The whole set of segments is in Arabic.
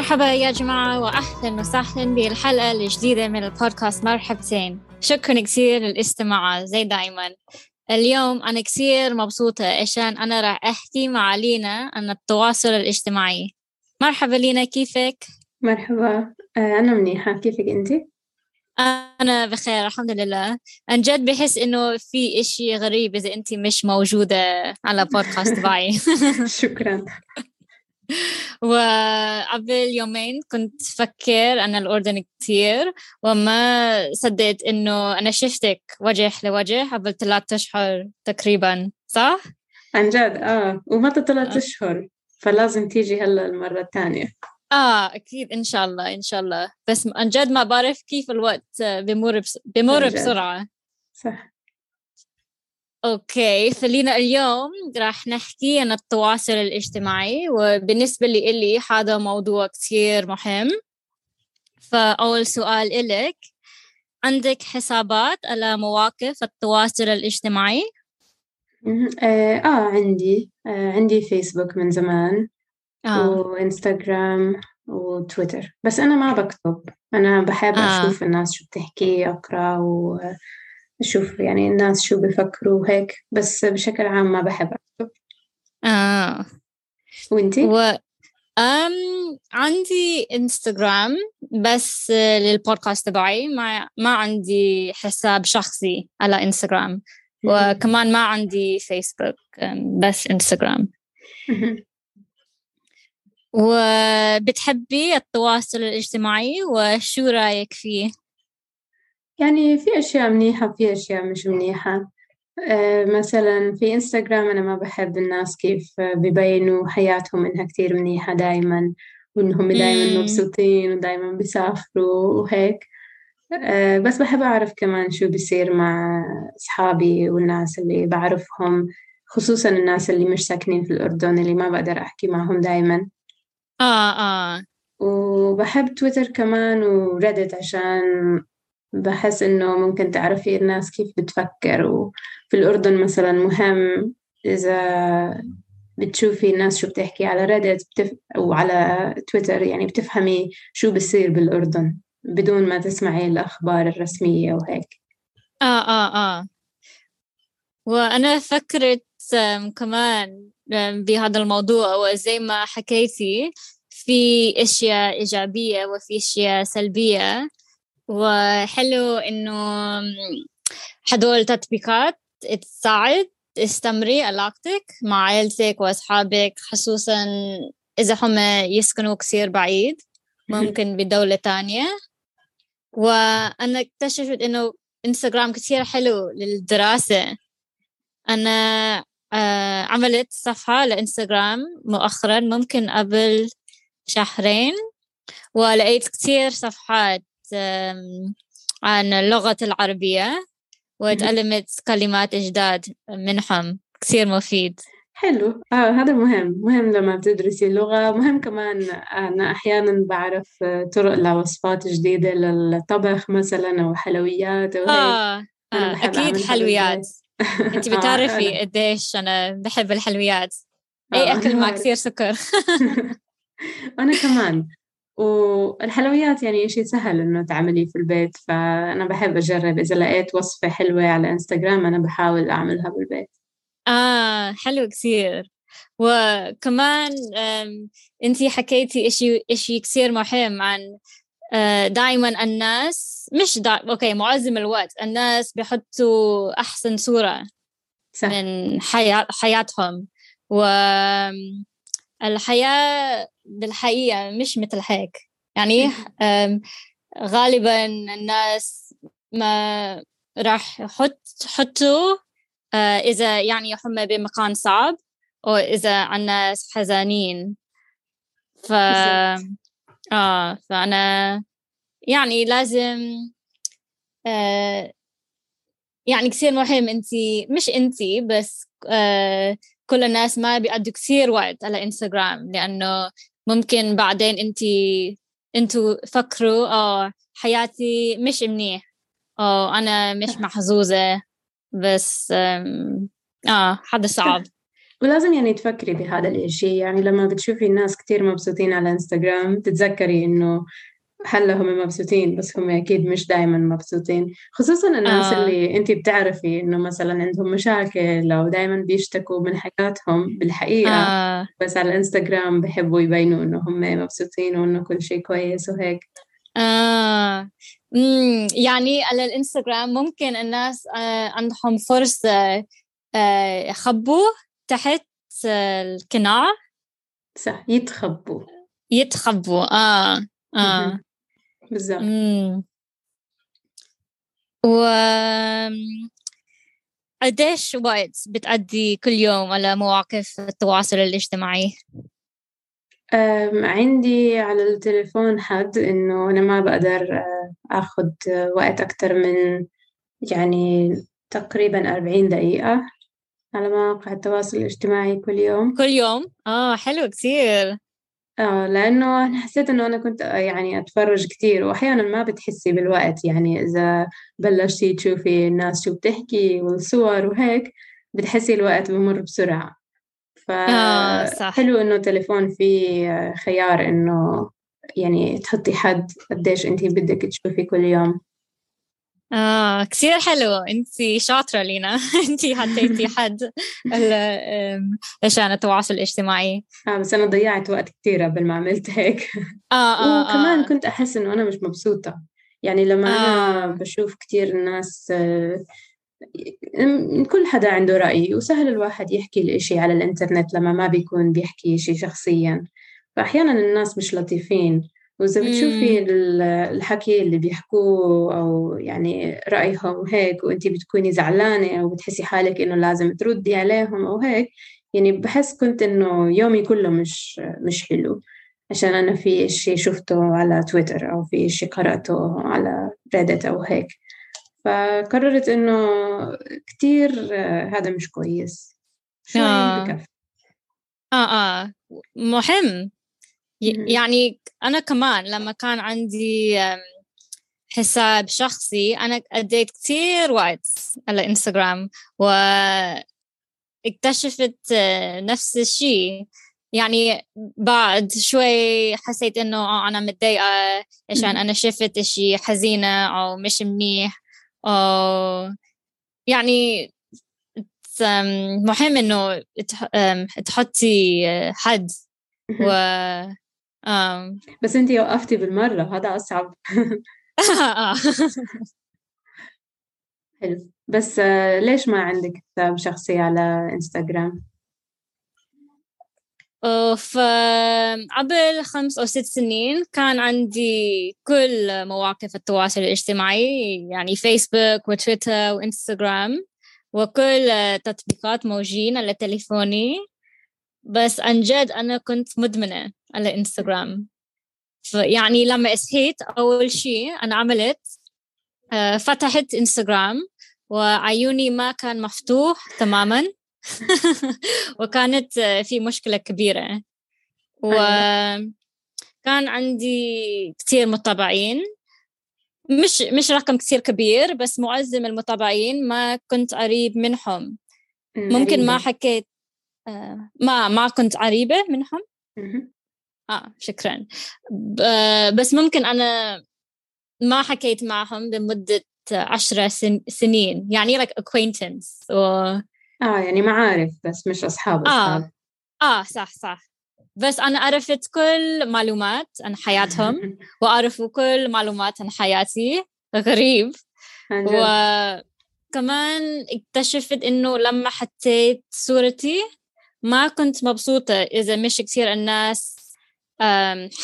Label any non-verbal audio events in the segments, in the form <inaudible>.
مرحبا يا جماعة وأهلا وسهلا بالحلقة الجديدة من البودكاست مرحبتين. شكرا كثير للاستماع زي دايما. اليوم أنا كثير مبسوطة عشان أنا راح أحكي مع لينا عن التواصل الاجتماعي. مرحبا لينا كيفك؟ مرحبا. آه، أنا منيحة. كيفك أنت؟ أنا بخير الحمد لله. عن جد بحس إنه في إشي غريب إذا أنت مش موجودة على <laughs> بودكاست باي شكرا. وقبل يومين كنت فكر أنا الأردن كتير وما صدقت إنه أنا شفتك وجه لوجه قبل ثلاثة أشهر تقريبا صح؟ عن جد آه ومتى ثلاثة أشهر فلازم تيجي هلأ المرة الثانية. آه أكيد إن شاء الله إن شاء الله. بس عن جد ما بعرف كيف الوقت بمر بس... بمر بسرعة. صح. أوكي خلينا اليوم راح نحكي عن التواصل الاجتماعي وبالنسبة لي إلي هذا موضوع كثير مهم. فأول سؤال إلك عندك حسابات على مواقف التواصل الاجتماعي؟ آه, آه عندي. آه عندي فيسبوك من زمان آه. وإنستغرام وتويتر. بس أنا ما بكتب. أنا بحب آه. أشوف الناس شو بتحكي أقرأ وأشوف يعني الناس شو بفكروا وهيك بس بشكل عام ما بحب أكتب آه. وإنتي؟ و... أم عندي إنستغرام بس للبودكاست تبعي. ما ما عندي حساب شخصي على إنستغرام. وكمان ما عندي فيسبوك بس إنستغرام. وبتحبي التواصل الاجتماعي؟ وشو رأيك فيه؟ يعني في أشياء منيحة في أشياء مش منيحة. أه مثلا في إنستغرام أنا ما بحب الناس كيف ببينوا حياتهم إنها كتير منيحة دايما وإنهم دايما مبسوطين ودايما بيسافروا وهيك. أه بس بحب أعرف كمان شو بيصير مع أصحابي والناس اللي بعرفهم خصوصا الناس اللي مش ساكنين في الأردن اللي ما بقدر أحكي معهم دايما. آه آه. وبحب تويتر كمان وريدت عشان بحس إنه ممكن تعرفي الناس كيف بتفكر وفي الأردن مثلا مهم إذا بتشوفي الناس شو بتحكي على ريدت بتف... وعلى تويتر يعني بتفهمي شو بصير بالأردن بدون ما تسمعي الأخبار الرسمية وهيك. آه آه آه. وأنا فكرت كمان بهذا الموضوع وزي ما حكيتي في أشياء إيجابية وفي أشياء سلبية. وحلو إنه هدول تطبيقات تساعد استمري علاقتك مع عائلتك وأصحابك خصوصا إذا هم يسكنوا كثير بعيد <laughs> ممكن بدولة تانية. وأنا اكتشفت إنه إنستغرام كثير حلو للدراسة. أنا آه عملت صفحة لإنستغرام مؤخرا ممكن قبل شهرين ولقيت كثير صفحات عن اللغة العربية وتعلمت كلمات جداد منهم. كثير مفيد. حلو. آه هذا مهم. مهم لما بتدرسي اللغة. مهم كمان أنا أحيانا بعرف طرق لوصفات جديدة للطبخ مثلا أو حلويات أو آه, آه أكيد حلويات. <laughs> انت بتعرفي قديش أنا بحب الحلويات. أي أكل مع كثير سكر. <laughs> أنا كمان. والحلويات يعني شيء سهل إنه تعمليه في البيت فأنا بحب أجرب. إذا لقيت وصفة حلوة على إنستغرام أنا بحاول أعملها بالبيت. آه حلو كثير. وكمان انتي حكيتي إشي إشي كثير مهم عن آه، دائما الناس مش دا... أوكي معظم الوقت الناس بيحطوا أحسن صورة صح. من حياة حياتهم. والحياة بالحقيقة مش مثل هيك. يعني غالبا الناس ما راح يحط حطوا آه، إذا يعني هم بمكان صعب أو إذا الناس حزانين. ف آه فأنا يعني لازم آه يعني كثير مهم أنت مش أنت بس آه كل الناس ما بيقضوا كثير وقت على انستغرام لأنه ممكن بعدين أنت أنتوا فكروا آه حياتي مش منيح أو أنا مش محظوظة بس آه هذا صعب. ولازم يعني تفكري بهذا الإشي يعني لما بتشوفي الناس كتير مبسوطين على انستغرام تتذكري إنه هلا هم مبسوطين؟ بس هم أكيد مش دائما مبسوطين. خصوصا الناس آه. اللي أنت بتعرفي إنه مثلا عندهم مشاكل أو دائما بيشتكوا من حياتهم بالحقيقة. آه. بس على الإنستغرام بحبوا يبينوا إنه هم مبسوطين وإنه كل شيء كويس وهيك. آه. مم. يعني على الإنستغرام ممكن الناس آه عندهم فرصة آه يخبوا تحت القناع. صح يتخبوا. يتخبوا. آه. آه. بالضبط و قديش وقت بتقضي كل يوم على مواقف التواصل الاجتماعي؟ عندي على التليفون حد إنه أنا ما بقدر آه، أخذ وقت أكتر من يعني تقريبا أربعين دقيقة على مواقع التواصل الاجتماعي كل يوم كل يوم؟ آه حلو كثير آه لأنه أنا حسيت إنه أنا كنت آه، يعني أتفرج كتير وأحيانا ما بتحسي بالوقت. يعني إذا بلشتي تشوفي الناس شو بتحكي والصور وهيك بتحسي الوقت بمر بسرعة. آه فحلو إنه تليفون فيه آه، خيار إنه يعني تحطي حد قديش أنتي بدك تشوفي كل يوم. آه كثير حلو. أنت شاطرة لينا. <laughs> أنت حطيتي <laughs> حد عشان التواصل الاجتماعي. آه بس أنا ضيعت وقت كثير قبل ما عملت هيك. آه آه <laughs> وكمان آه. كنت أحس إنه أنا مش مبسوطة. يعني لما آه. أنا بشوف كثير الناس آه كل حدا عنده رأي وسهل الواحد يحكي الإشي على الإنترنت لما ما بيكون بيحكي شي شخصيا. فأحيانا الناس مش لطيفين. وإذا بتشوفي الحكي اللي بيحكوه أو يعني رأيهم هيك وأنت بتكوني زعلانة أو بتحسي حالك إنه لازم تردي عليهم أو هيك يعني بحس كنت إنه يومي كله مش مش حلو. عشان أنا في إشي شفته على تويتر أو في إشي قرأته على ريدت أو هيك. فقررت إنه كتير هذا مش كويس. شوي آه. بكفي. آه آه. مهم. يعني أنا كمان لما كان عندي حساب شخصي أنا أديت كتير وقت على إنستغرام واكتشفت نفس الشيء. يعني بعد شوي حسيت إنه آه، أنا متضايقة عشان أنا شفت إشي حزينة أو مش منيح أو يعني مهم إنه تحطي حد و آه. بس انتي وقفتي بالمرة هذا أصعب <laughs> آه. حلو بس ليش ما عندك حساب شخصي على إنستغرام؟ فقبل خمس أو ست سنين كان عندي كل مواقف التواصل الاجتماعي يعني فيسبوك وتويتر وإنستغرام وكل تطبيقات موجودين على تليفوني بس عن جد أنا كنت مدمنة على انستغرام فيعني لما صحيت أول شيء أنا عملت آه، فتحت انستغرام وعيوني ما كان مفتوح تماما. <laughs> وكانت آه، في مشكلة كبيرة. وكان عندي كثير متابعين. مش مش رقم كثير كبير بس معظم المتابعين ما كنت قريب منهم. ممكن ما حكيت آه، ما ما كنت قريبة منهم. آه شكرا. بس ممكن أنا ما حكيت معهم لمدة عشرة سن... سنين. يعني like acquaintance و... آه يعني معارف بس مش أصحاب أصحاب. آه. آه صح صح. بس أنا عرفت كل معلومات عن حياتهم <laughs> وأعرفوا كل معلومات عن حياتي. غريب. وكمان اكتشفت إنه لما حطيت صورتي ما كنت مبسوطة إذا مش كثير الناس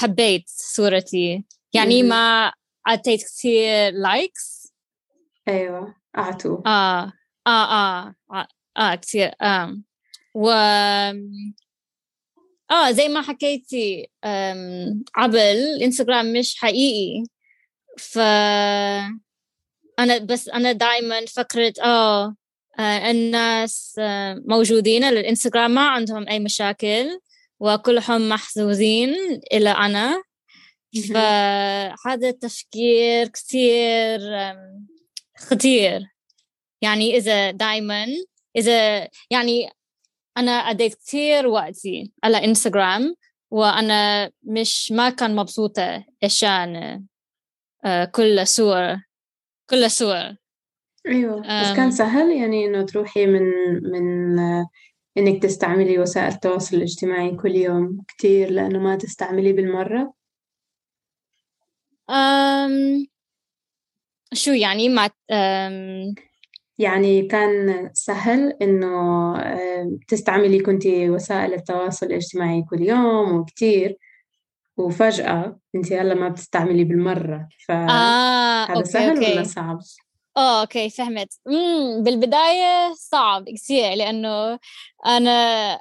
حبيت صورتي. يعني ما أعطيت كثير لايكس أيوة أعطوا. آه آه آه آه, آه كثير آه و آه زي ما حكيتي قبل الانستغرام مش حقيقي. ف أنا بس أنا دائما فكرت آه آه، الناس آه، موجودين على الانستغرام ما عندهم أي مشاكل وكلهم محظوظين إلى أنا. فهذا التفكير كثير خطير. يعني إذا دائما إذا يعني أنا أديت كثير وقتي على إنستغرام وأنا مش ما كان مبسوطة عشان آه، كل صور كل صور. أيوة بس كان سهل يعني إنه تروحي من من إنك تستعملي وسائل التواصل الاجتماعي كل يوم كتير لأنه ما تستعملي بالمرة أم شو يعني ما أم يعني كان سهل إنه تستعملي كنتي وسائل التواصل الاجتماعي كل يوم وكتير وفجأة أنت هلا ما بتستعملي بالمرة فهذا آه، okay، سهل okay. ولا صعب؟ آه okay فهمت. إمم بالبداية صعب كثير لأنه أنا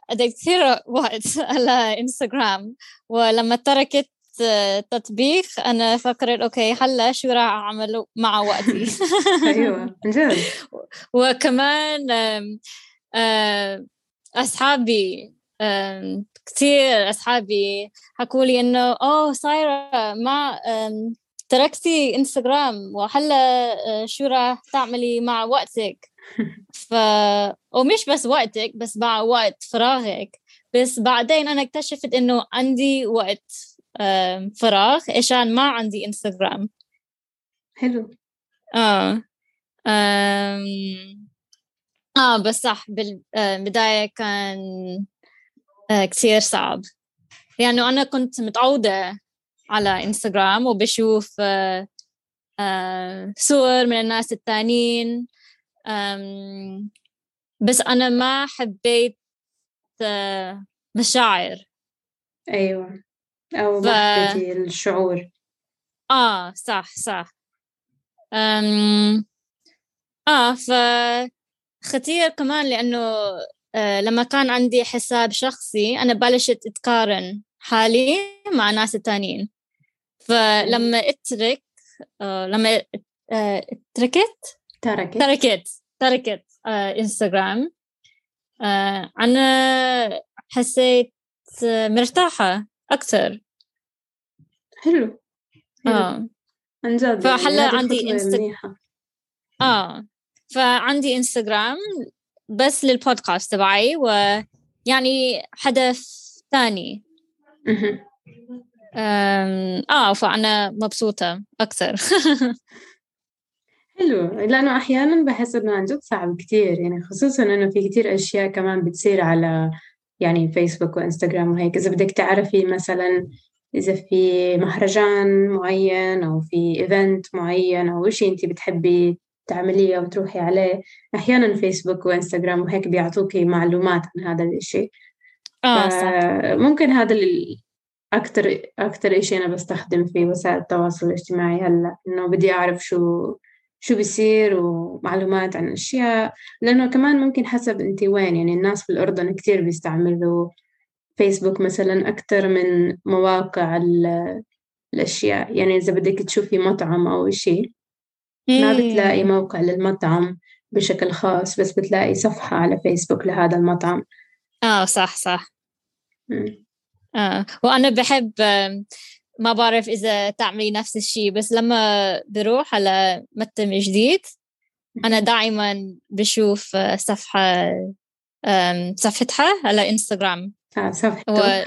أديت كثير وقت <laughs> على إنستغرام ولما تركت تطبيق أنا فكرت okay هلأ شو راح أعمل مع وقتي؟ <laughs> <laughs> جد. وكمان آم، كثير أصحابي حكوا لي إنه أوه سايرة ما تركتي انستغرام وهلا آه، شو راح تعملي مع وقتك؟ <laughs> ف ومش بس وقتك بس مع وقت فراغك. بس بعدين أنا اكتشفت إنه عندي وقت فراغ عشان ما عندي انستغرام حلو. آه أم... آه بس صح بالبداية كان آه كثير صعب. لأنه أنا كنت متعودة على إنستغرام وبشوف آه آه صور من الناس التانيين. بس أنا ما حبيت آه مشاعر. أيوة. أو ف- الشعور. آه صح صح. أم... آه ف خطير كمان لأنه آه لما كان عندي حساب شخصي أنا بلشت أتقارن حالي مع ناس تانيين. فلما اترك آه لما آه اتركت تركت. تركت تركت انستغرام آه أنا حسيت مرتاحة أكثر حلو. حلو. آه عن جد فهلا يعني هذه عندي منيحة. آه. فعندي انستغرام بس للبودكاست تبعي ويعني هدف ثاني آه فأنا مبسوطة أكثر. <laughs> حلو. لأنه أحيانا بحس إنه عن جد صعب كتير يعني خصوصا إنه في كتير أشياء كمان بتصير على يعني فيسبوك وإنستغرام وهيك. إذا بدك تعرفي مثلا إذا في مهرجان معين أو في event معين أو إشي أنت بتحبي تعمليه أو تروحي عليه أحيانا فيسبوك وإنستغرام وهيك بيعطوكي معلومات عن هذا الإشي. آه صح. ممكن هذا أكتر أكتر إشي أنا بستخدم في وسائل التواصل الاجتماعي هلأ إنه بدي أعرف شو شو بيصير ومعلومات عن أشياء لأنه كمان ممكن حسب أنت وين يعني الناس في الأردن كتير بيستعملوا فيسبوك مثلا أكتر من مواقع ال- الأشياء يعني إذا بدك تشوفي مطعم أو إشي ما مم. بتلاقي موقع للمطعم بشكل خاص بس بتلاقي صفحة على فيسبوك لهذا المطعم آه صح صح مم. آه. وأنا بحب ما بعرف إذا تعملي نفس الشيء بس لما بروح على متن جديد أنا دائما بشوف آه، صفحة صفحتها على انستغرام آه و...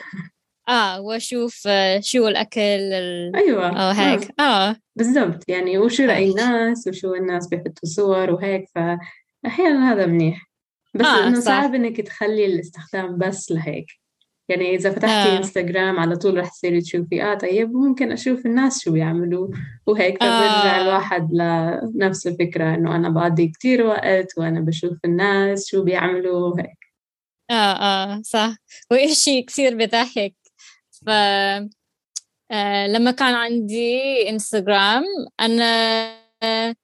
آه وأشوف آه، شو الأكل ال... أيوة. أو هيك. آه. بالضبط. يعني وشو رأي آه. الناس وشو الناس بيحطوا صور وهيك فأحيانا هذا منيح. بس آه، إنه صح. صعب إنك تخلي الاستخدام بس لهيك. يعني إذا فتحتي آه. إنستغرام على طول رح تصيري تشوفي آه طيب ممكن أشوف الناس شو بيعملوا وهيك فبرجع آه. الواحد لنفس الفكرة إنه أنا بقضي كتير وقت وأنا بشوف الناس شو بيعملوا وهيك آه آه صح وإشي كثير بضحك ف آه لما كان عندي إنستغرام أنا آه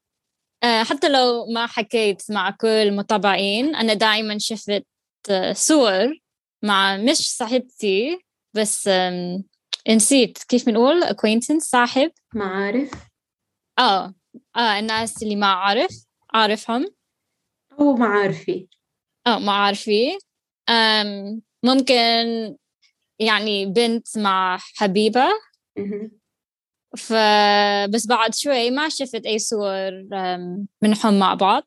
آه، حتى لو ما حكيت مع كل المتابعين أنا دائما شفت آه، صور مع مش صاحبتي بس نسيت كيف بنقول acquaintance صاحب. معارف. آه آه الناس اللي ما أعرف أعرفهم أو معارفي. آه معارفي. أم ممكن يعني بنت مع حبيبة. فبس بعد شوي ما شفت أي صور منهم مع بعض.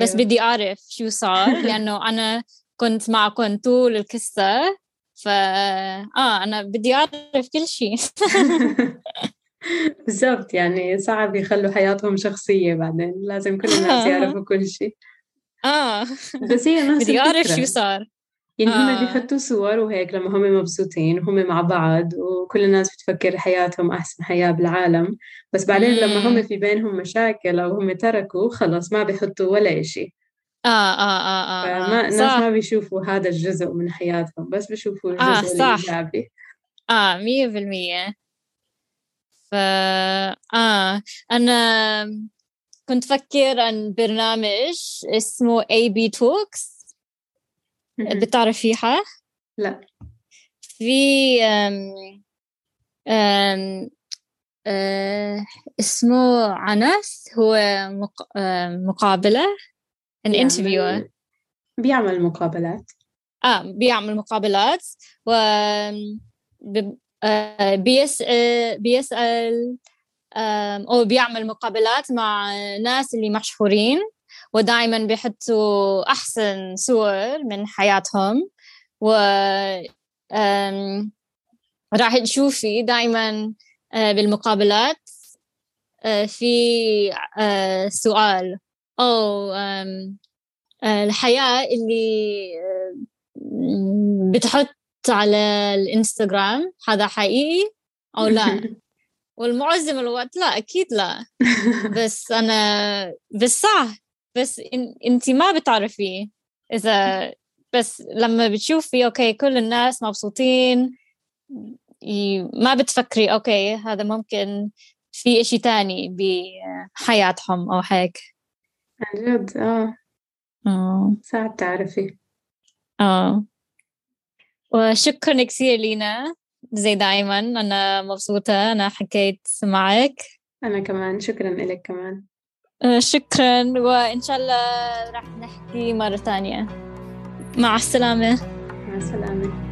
بس أيوة. بدي أعرف شو صار لأنه أنا كنت معكم طول القصة ف آه أنا بدي أعرف كل شيء <laughs> بالضبط يعني صعب يخلوا حياتهم شخصية بعدين لازم كل الناس يعرفوا كل شيء آه. بس هي نفس بدي أعرف شو صار. يعني هم آه. بيحطوا صور وهيك لما هم مبسوطين وهم مع بعض وكل الناس بتفكر حياتهم أحسن حياة بالعالم. بس بعدين لما هم. في بينهم مشاكل أو هم تركوا خلص ما بيحطوا ولا إشي. آه آه آه آه, فما آه. الناس صح ما بيشوفوا هذا الجزء من حياتهم بس بيشوفوا آه، الجزء صح. الإيجابي آه مية بالمية ف آه أنا كنت فكر عن برنامج اسمه AB Talks مهم. بتعرفيها؟ لا في أم أم أه اسمه عنس هو مق... أم، مقابلة an interviewer. بيعمل مقابلات. آه بيعمل مقابلات. و ب- آه، بيسأل بيسأل أو بيعمل مقابلات مع ناس اللي مشهورين. ودائما بيحطوا أحسن صور من حياتهم. و راح تشوفي دائما آه، بالمقابلات آه، في آه، سؤال. أو آم، آه، الحياة اللي بتحط على الإنستغرام هذا حقيقي أو لا؟ <laughs> والمعظم الوقت لا أكيد لا. بس أنا بس صح بس إن أنت ما بتعرفي إذا بس لما بتشوفي okay كل الناس مبسوطين ما بتفكري okay هذا ممكن في إشي تاني بحياتهم أو هيك. عن جد آه. آه. صعب تعرفي. آه. وشكرا كثير لينا زي دايما. أنا مبسوطة أنا حكيت معك. أنا كمان شكرا لك كمان. آه، شكرا. وإن شاء الله راح نحكي مرة ثانية مع السلامة. مع السلامة.